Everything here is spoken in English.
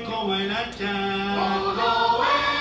going, come and attack.